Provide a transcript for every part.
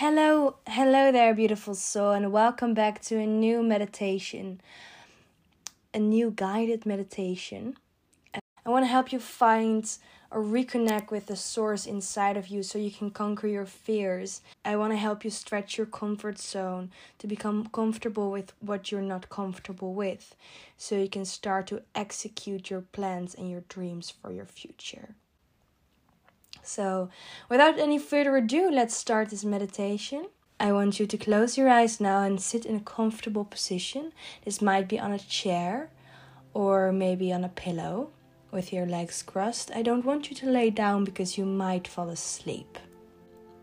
Hello, hello there, beautiful soul, and welcome back to a new meditation, a new guided meditation. I want to help you find or reconnect with the source inside of you so you can conquer your fears. I want to help you stretch your comfort zone to become comfortable with what you're not comfortable with so you can start to execute your plans and your dreams for your future. So, without any further ado, let's start this meditation. I want you to close your eyes now and sit in a comfortable position. This might be on a chair or maybe on a pillow with your legs crossed. I don't want you to lay down because you might fall asleep.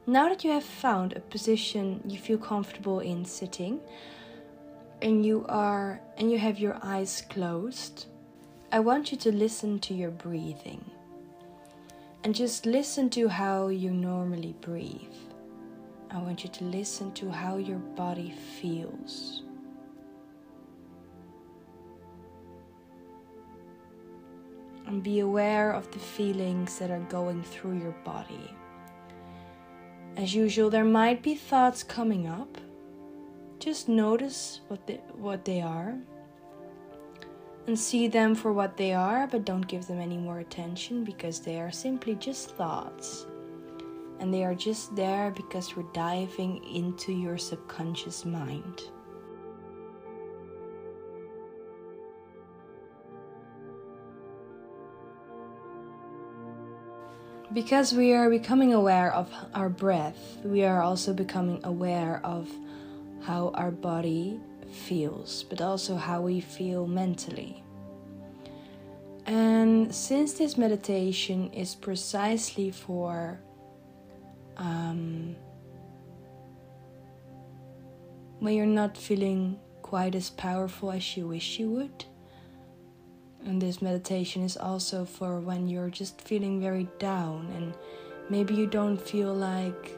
Now that you have found a position you feel comfortable in sitting and you are and you have your eyes closed, I want you to listen to your breathing and just listen to how you normally breathe. I want you to listen to how your body feels. And be aware of the feelings that are going through your body. As usual, there might be thoughts coming up. Just notice what they, what they are and see them for what they are, but don't give them any more attention because they are simply just thoughts. And they are just there because we're diving into your subconscious mind. Because we are becoming aware of our breath, we are also becoming aware of how our body feels, but also how we feel mentally. And since this meditation is precisely for um, when you're not feeling quite as powerful as you wish you would, and this meditation is also for when you're just feeling very down and maybe you don't feel like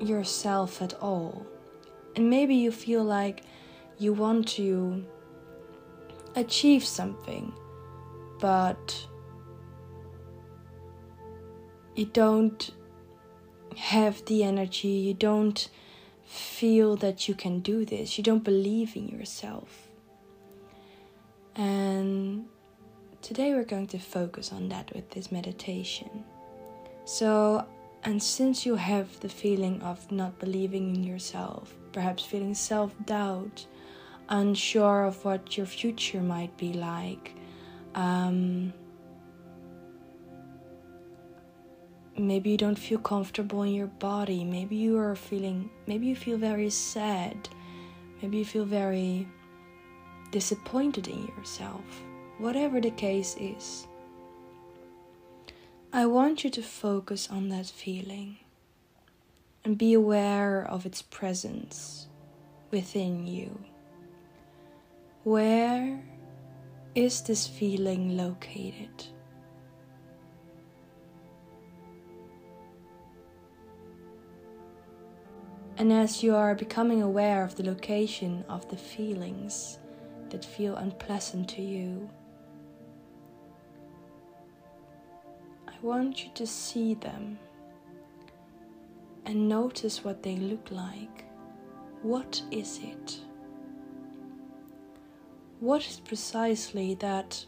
yourself at all and maybe you feel like you want to achieve something, but you don't have the energy, you don't feel that you can do this, you don't believe in yourself. And today we're going to focus on that with this meditation. So, and since you have the feeling of not believing in yourself, perhaps feeling self doubt, unsure of what your future might be like. Um, maybe you don't feel comfortable in your body. Maybe you are feeling, maybe you feel very sad. Maybe you feel very disappointed in yourself. Whatever the case is, I want you to focus on that feeling and be aware of its presence within you. Where is this feeling located? And as you are becoming aware of the location of the feelings that feel unpleasant to you, I want you to see them and notice what they look like. What is it? What is precisely that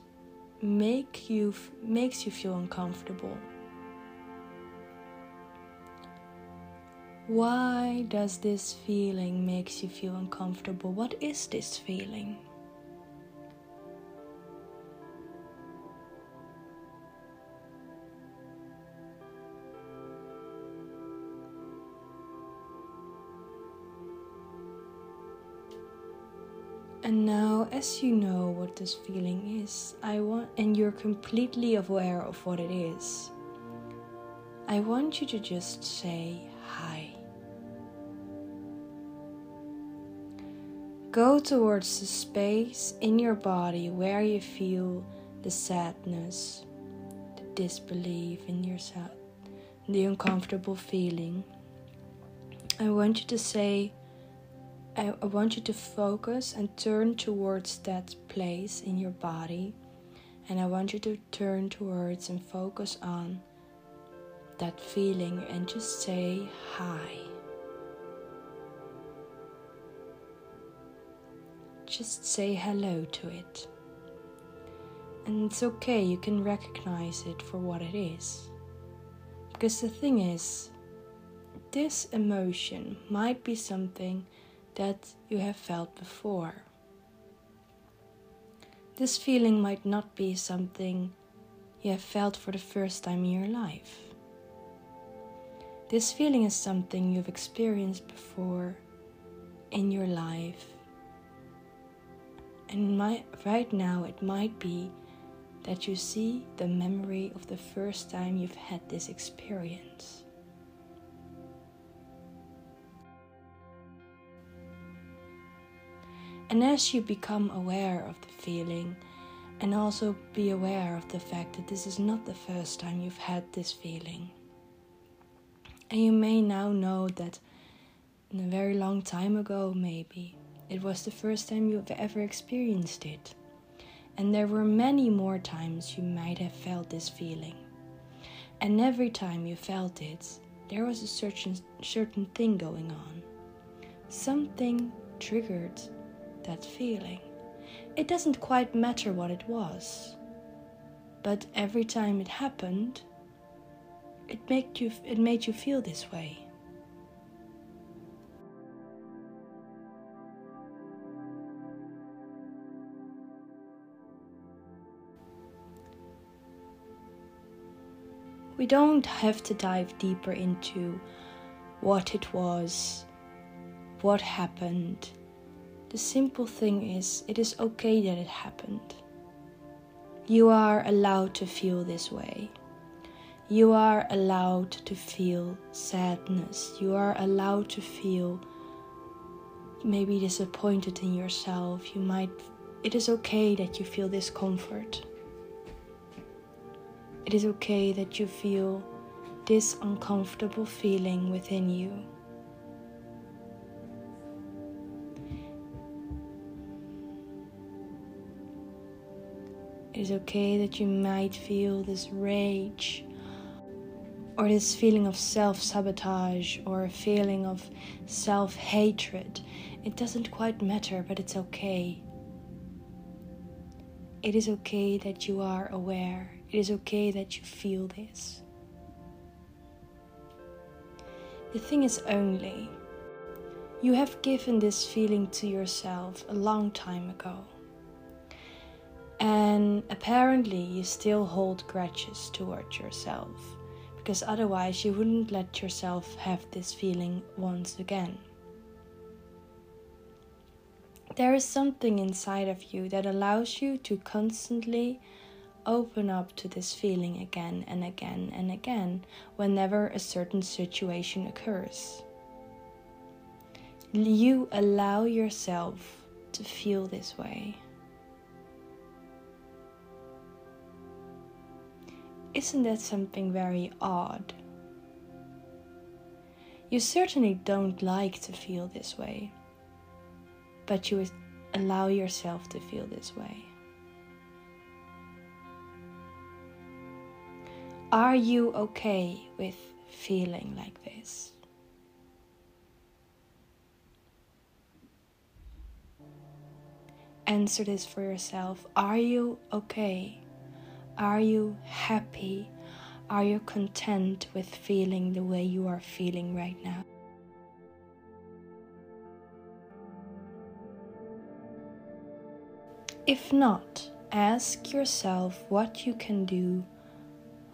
make you makes you feel uncomfortable? Why does this feeling makes you feel uncomfortable? What is this feeling? And now, as you know what this feeling is, I want, and you're completely aware of what it is, I want you to just say hi. Go towards the space in your body where you feel the sadness, the disbelief in yourself, the uncomfortable feeling. I want you to say, I, I want you to focus and turn towards that place in your body. And I want you to turn towards and focus on that feeling and just say hi. Just say hello to it. And it's okay, you can recognize it for what it is. Because the thing is, this emotion might be something that you have felt before. This feeling might not be something you have felt for the first time in your life. This feeling is something you've experienced before in your life. And my, right now, it might be that you see the memory of the first time you've had this experience. And as you become aware of the feeling, and also be aware of the fact that this is not the first time you've had this feeling. And you may now know that in a very long time ago, maybe, it was the first time you've ever experienced it. And there were many more times you might have felt this feeling. And every time you felt it, there was a certain, certain thing going on. Something triggered that feeling. It doesn't quite matter what it was, but every time it happened, it made you, it made you feel this way. We don't have to dive deeper into what it was, what happened. The simple thing is, it is okay that it happened. You are allowed to feel this way. You are allowed to feel sadness. You are allowed to feel maybe disappointed in yourself. You might, it is okay that you feel discomfort. It is okay that you feel this uncomfortable feeling within you. It is okay that you might feel this rage or this feeling of self sabotage or a feeling of self hatred. It doesn't quite matter, but it's okay. It is okay that you are aware. It is okay that you feel this. The thing is only, you have given this feeling to yourself a long time ago. And apparently, you still hold grudges towards yourself, because otherwise, you wouldn't let yourself have this feeling once again. There is something inside of you that allows you to constantly open up to this feeling again and again and again whenever a certain situation occurs. You allow yourself to feel this way. Isn't that something very odd? You certainly don't like to feel this way but you allow yourself to feel this way. Are you okay with feeling like this? Answer this for yourself. Are you okay? Are you happy? Are you content with feeling the way you are feeling right now? If not, ask yourself what you can do,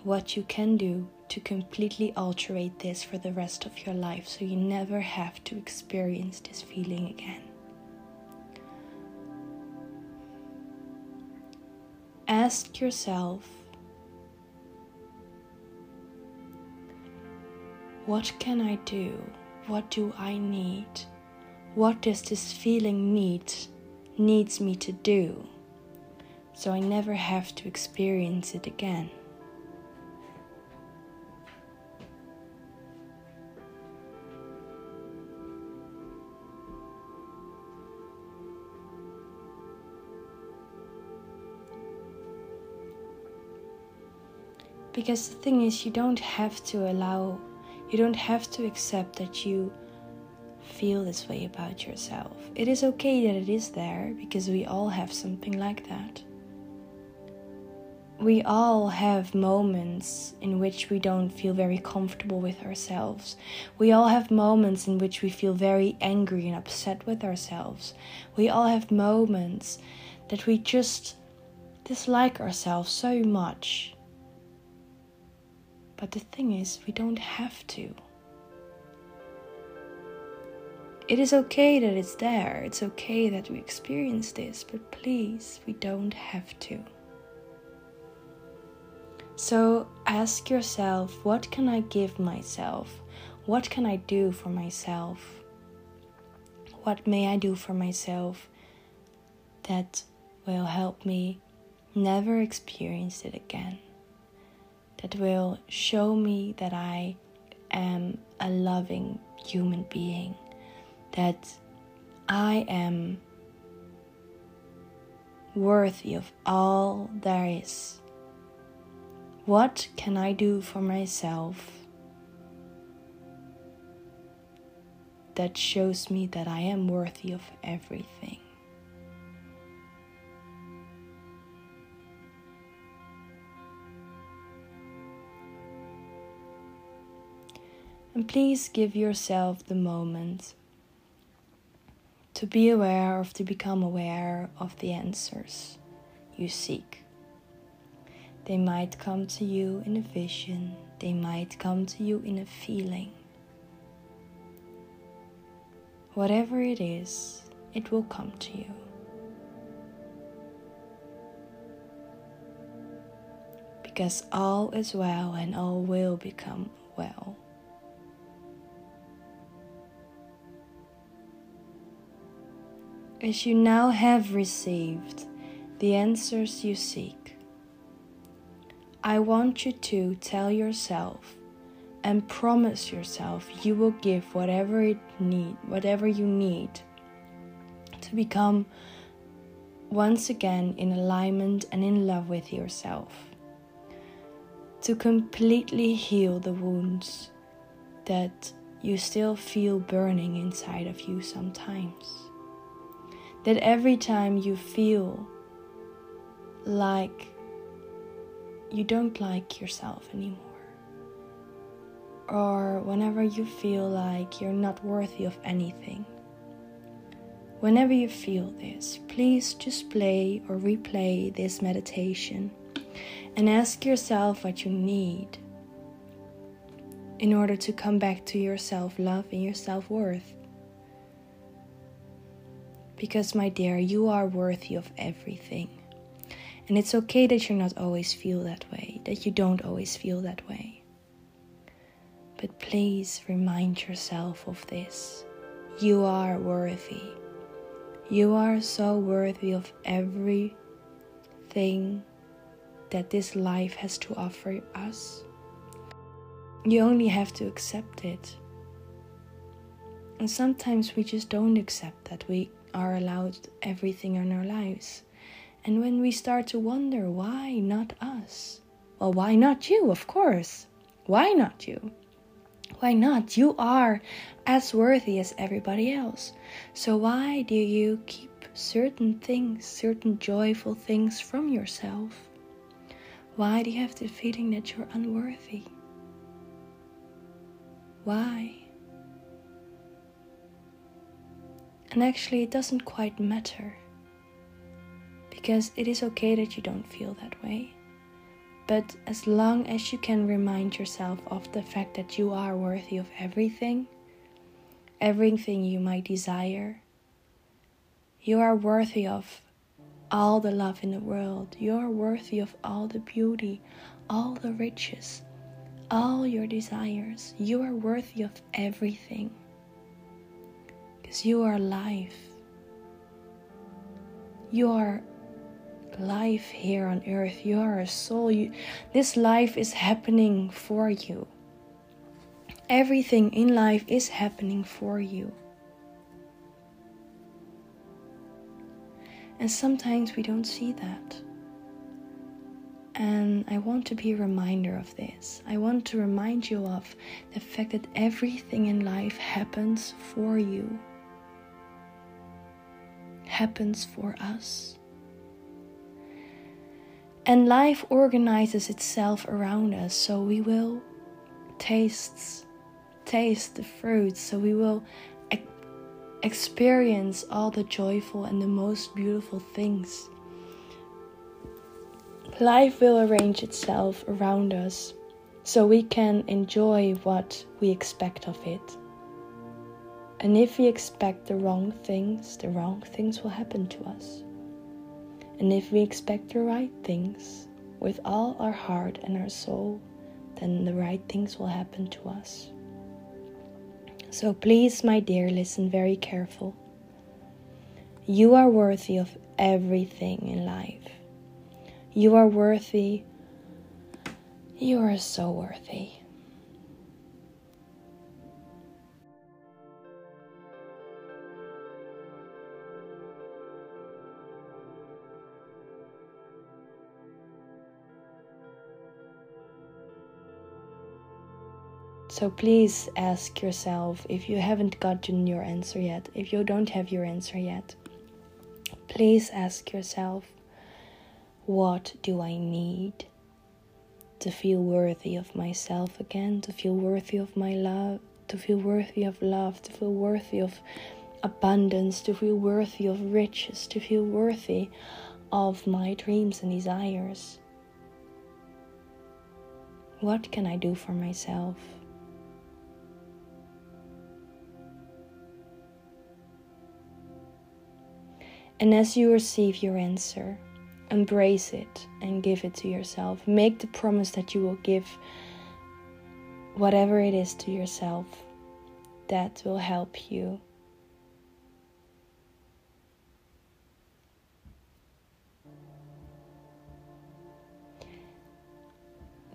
what you can do to completely alterate this for the rest of your life so you never have to experience this feeling again. Ask yourself what can I do? What do I need? What does this feeling need needs me to do, so I never have to experience it again. Because the thing is, you don't have to allow, you don't have to accept that you feel this way about yourself. It is okay that it is there because we all have something like that. We all have moments in which we don't feel very comfortable with ourselves. We all have moments in which we feel very angry and upset with ourselves. We all have moments that we just dislike ourselves so much. But the thing is, we don't have to. It is okay that it's there, it's okay that we experience this, but please, we don't have to. So ask yourself what can I give myself? What can I do for myself? What may I do for myself that will help me never experience it again? Will show me that I am a loving human being that I am worthy of all there is. What can I do for myself that shows me that I am worthy of everything? And please give yourself the moment to be aware of, to become aware of the answers you seek. They might come to you in a vision, they might come to you in a feeling. Whatever it is, it will come to you. Because all is well and all will become well. As you now have received the answers you seek, I want you to tell yourself and promise yourself you will give whatever it need, whatever you need to become once again in alignment and in love with yourself. To completely heal the wounds that you still feel burning inside of you sometimes that every time you feel like you don't like yourself anymore, or whenever you feel like you're not worthy of anything, whenever you feel this, please just play or replay this meditation and ask yourself what you need in order to come back to your self love and your self worth. Because, my dear, you are worthy of everything. And it's okay that you're not always feel that way, that you don't always feel that way. But please remind yourself of this. You are worthy. You are so worthy of everything that this life has to offer us. You only have to accept it. And sometimes we just don't accept that. We are allowed everything in our lives. And when we start to wonder, why not us? Well, why not you? Of course. Why not you? Why not? You are as worthy as everybody else. So why do you keep certain things, certain joyful things from yourself? Why do you have the feeling that you're unworthy? Why? And actually, it doesn't quite matter. Because it is okay that you don't feel that way. But as long as you can remind yourself of the fact that you are worthy of everything, everything you might desire, you are worthy of all the love in the world, you are worthy of all the beauty, all the riches, all your desires, you are worthy of everything. Because you are life. You are life here on earth. You are a soul. You, this life is happening for you. Everything in life is happening for you. And sometimes we don't see that. And I want to be a reminder of this. I want to remind you of the fact that everything in life happens for you, happens for us. And life organizes itself around us, so we will taste taste the fruits, so we will experience all the joyful and the most beautiful things. Life will arrange itself around us so we can enjoy what we expect of it. And if we expect the wrong things, the wrong things will happen to us. And if we expect the right things with all our heart and our soul, then the right things will happen to us. So please, my dear, listen very careful. You are worthy of everything in life. You are worthy. You are so worthy. So please ask yourself if you haven't gotten your answer yet, if you don't have your answer yet, please ask yourself what do I need to feel worthy of myself again, to feel worthy of my love, to feel worthy of love, to feel worthy of abundance, to feel worthy of riches, to feel worthy of my dreams and desires? What can I do for myself? And as you receive your answer, embrace it and give it to yourself. Make the promise that you will give whatever it is to yourself that will help you.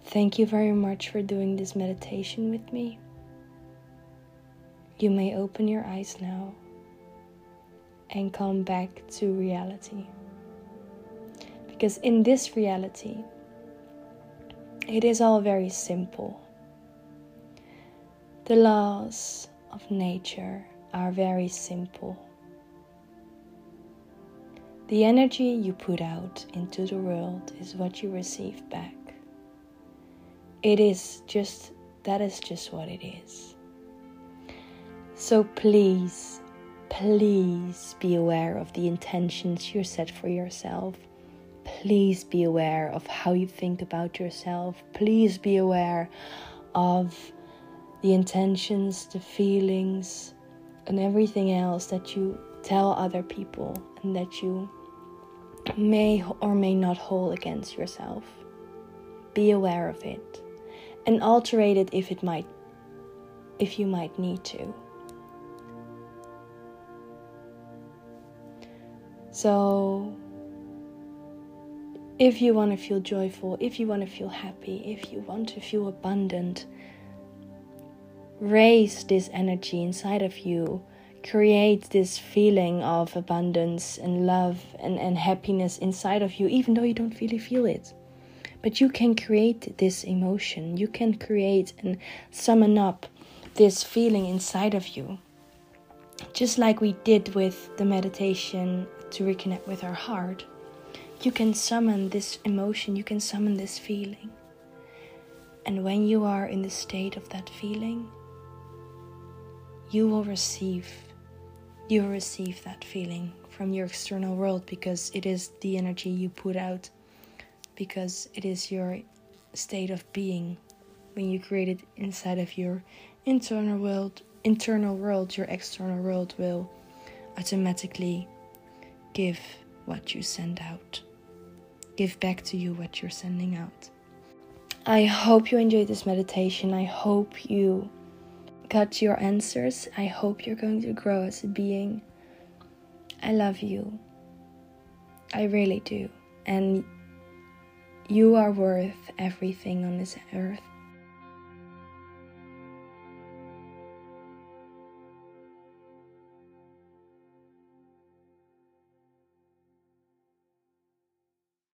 Thank you very much for doing this meditation with me. You may open your eyes now and come back to reality. Because in this reality, it is all very simple. The laws of nature are very simple. The energy you put out into the world is what you receive back. It is just, that is just what it is. So please Please be aware of the intentions you set for yourself. Please be aware of how you think about yourself. Please be aware of the intentions, the feelings, and everything else that you tell other people and that you may or may not hold against yourself. Be aware of it and alter it if it might if you might need to. So, if you want to feel joyful, if you want to feel happy, if you want to feel abundant, raise this energy inside of you. Create this feeling of abundance and love and, and happiness inside of you, even though you don't really feel it. But you can create this emotion, you can create and summon up this feeling inside of you. Just like we did with the meditation to reconnect with our heart, you can summon this emotion, you can summon this feeling. And when you are in the state of that feeling, you will receive you will receive that feeling from your external world because it is the energy you put out because it is your state of being when you create it inside of your internal world internal world your external world will automatically give what you send out. Give back to you what you're sending out. I hope you enjoyed this meditation. I hope you got your answers. I hope you're going to grow as a being. I love you. I really do. And you are worth everything on this earth.